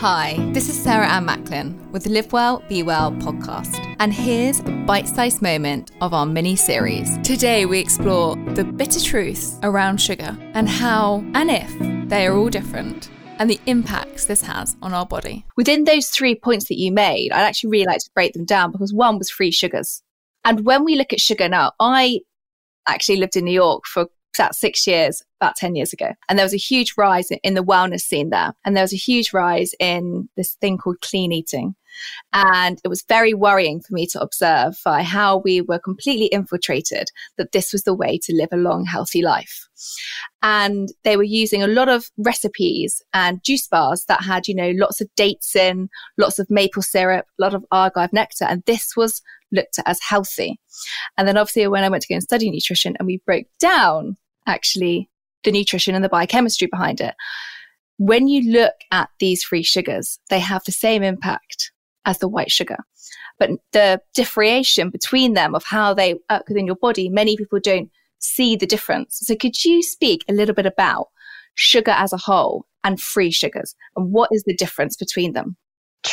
Hi, this is Sarah Ann Macklin with the Live Well, Be Well podcast. And here's a bite sized moment of our mini series. Today, we explore the bitter truths around sugar and how and if they are all different and the impacts this has on our body. Within those three points that you made, I'd actually really like to break them down because one was free sugars. And when we look at sugar now, I actually lived in New York for about six years, about 10 years ago. And there was a huge rise in the wellness scene there. And there was a huge rise in this thing called clean eating. And it was very worrying for me to observe by how we were completely infiltrated that this was the way to live a long, healthy life. And they were using a lot of recipes and juice bars that had, you know, lots of dates in, lots of maple syrup, a lot of agave nectar. And this was looked at as healthy. And then obviously when I went to go and study nutrition and we broke down actually the nutrition and the biochemistry behind it, when you look at these free sugars, they have the same impact as the white sugar. But the differentiation between them of how they work within your body, many people don't see the difference. So could you speak a little bit about sugar as a whole and free sugars and what is the difference between them?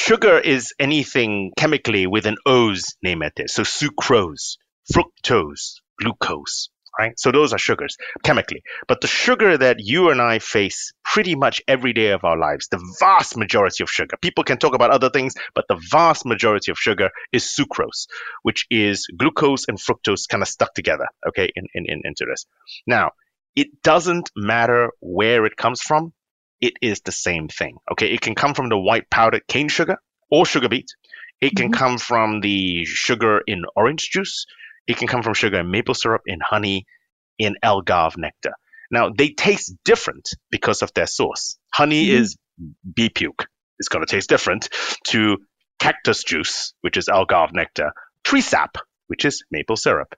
Sugar is anything chemically with an O's name at it. So sucrose, fructose, glucose, right? So those are sugars chemically. But the sugar that you and I face pretty much every day of our lives, the vast majority of sugar, people can talk about other things, but the vast majority of sugar is sucrose, which is glucose and fructose kind of stuck together, okay, in, in, in, into this. Now, it doesn't matter where it comes from, it is the same thing, okay? It can come from the white powdered cane sugar or sugar beet. It can mm-hmm. come from the sugar in orange juice. It can come from sugar in maple syrup, in honey, in agave nectar. Now, they taste different because of their source. Honey mm-hmm. is bee puke. It's going to taste different to cactus juice, which is agave nectar, tree sap, which is maple syrup.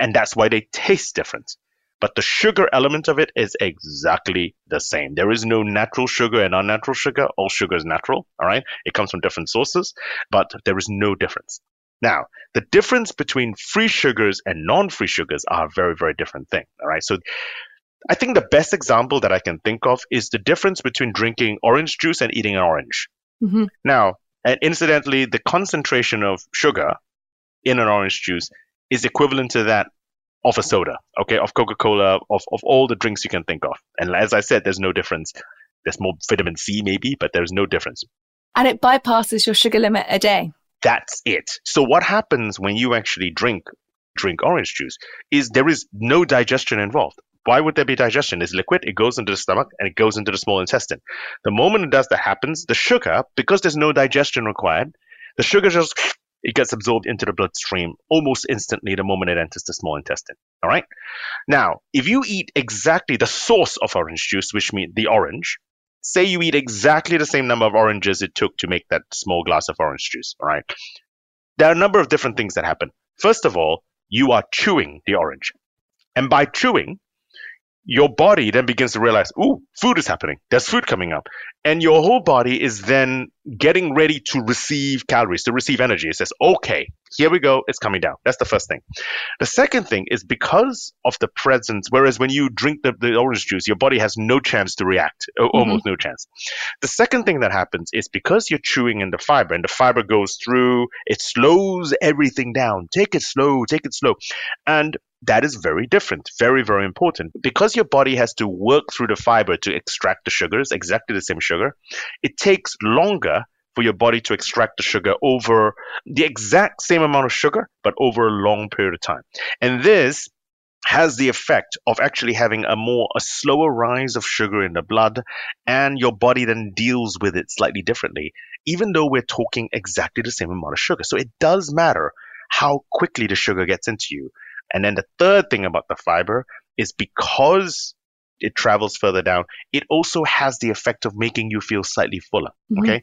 And that's why they taste different. But the sugar element of it is exactly the same. There is no natural sugar and unnatural sugar. All sugar is natural, all right? It comes from different sources, but there is no difference. Now, the difference between free sugars and non free sugars are a very, very different thing. All right. So I think the best example that I can think of is the difference between drinking orange juice and eating an orange. Mm-hmm. Now, and incidentally, the concentration of sugar in an orange juice is equivalent to that of a soda, okay, of Coca Cola, of, of all the drinks you can think of. And as I said, there's no difference. There's more vitamin C, maybe, but there's no difference. And it bypasses your sugar limit a day. That's it. So what happens when you actually drink drink orange juice is there is no digestion involved. Why would there be digestion? It's liquid, it goes into the stomach and it goes into the small intestine. The moment it does that happens, the sugar, because there's no digestion required, the sugar just it gets absorbed into the bloodstream almost instantly the moment it enters the small intestine. All right. Now, if you eat exactly the source of orange juice, which means the orange, say you eat exactly the same number of oranges it took to make that small glass of orange juice. All right. There are a number of different things that happen. First of all, you are chewing the orange. And by chewing, your body then begins to realize, ooh, food is happening. There's food coming up. And your whole body is then getting ready to receive calories, to receive energy. It says, okay, here we go, it's coming down. That's the first thing. The second thing is because of the presence, whereas when you drink the, the orange juice, your body has no chance to react, mm-hmm. almost no chance. The second thing that happens is because you're chewing in the fiber and the fiber goes through, it slows everything down. Take it slow, take it slow. And that is very different, very, very important. Because your body has to work through the fiber to extract the sugars, exactly the same sugar, it takes longer for your body to extract the sugar over the exact same amount of sugar, but over a long period of time. And this has the effect of actually having a more a slower rise of sugar in the blood and your body then deals with it slightly differently even though we're talking exactly the same amount of sugar so it does matter how quickly the sugar gets into you and then the third thing about the fiber is because it travels further down, it also has the effect of making you feel slightly fuller. Mm-hmm. Okay.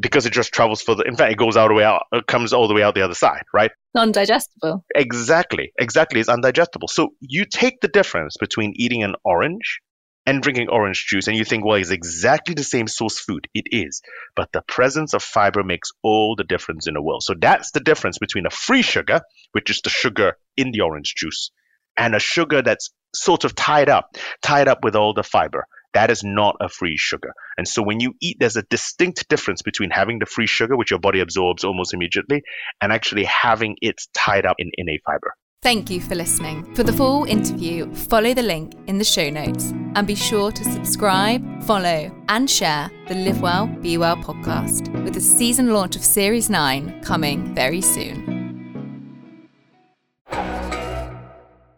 Because it just travels further. In fact, it goes all the way out, it comes all the way out the other side, right? Non-digestible. Exactly. Exactly. It's undigestible. So you take the difference between eating an orange and drinking orange juice, and you think, well, it's exactly the same source food. It is. But the presence of fiber makes all the difference in the world. So that's the difference between a free sugar, which is the sugar in the orange juice, and a sugar that's sort of tied up, tied up with all the fiber. that is not a free sugar. And so when you eat, there's a distinct difference between having the free sugar, which your body absorbs almost immediately, and actually having it tied up in, in a fiber. Thank you for listening. For the full interview, follow the link in the show notes and be sure to subscribe, follow, and share the Live Well, Be Well podcast with the season launch of Series 9 coming very soon.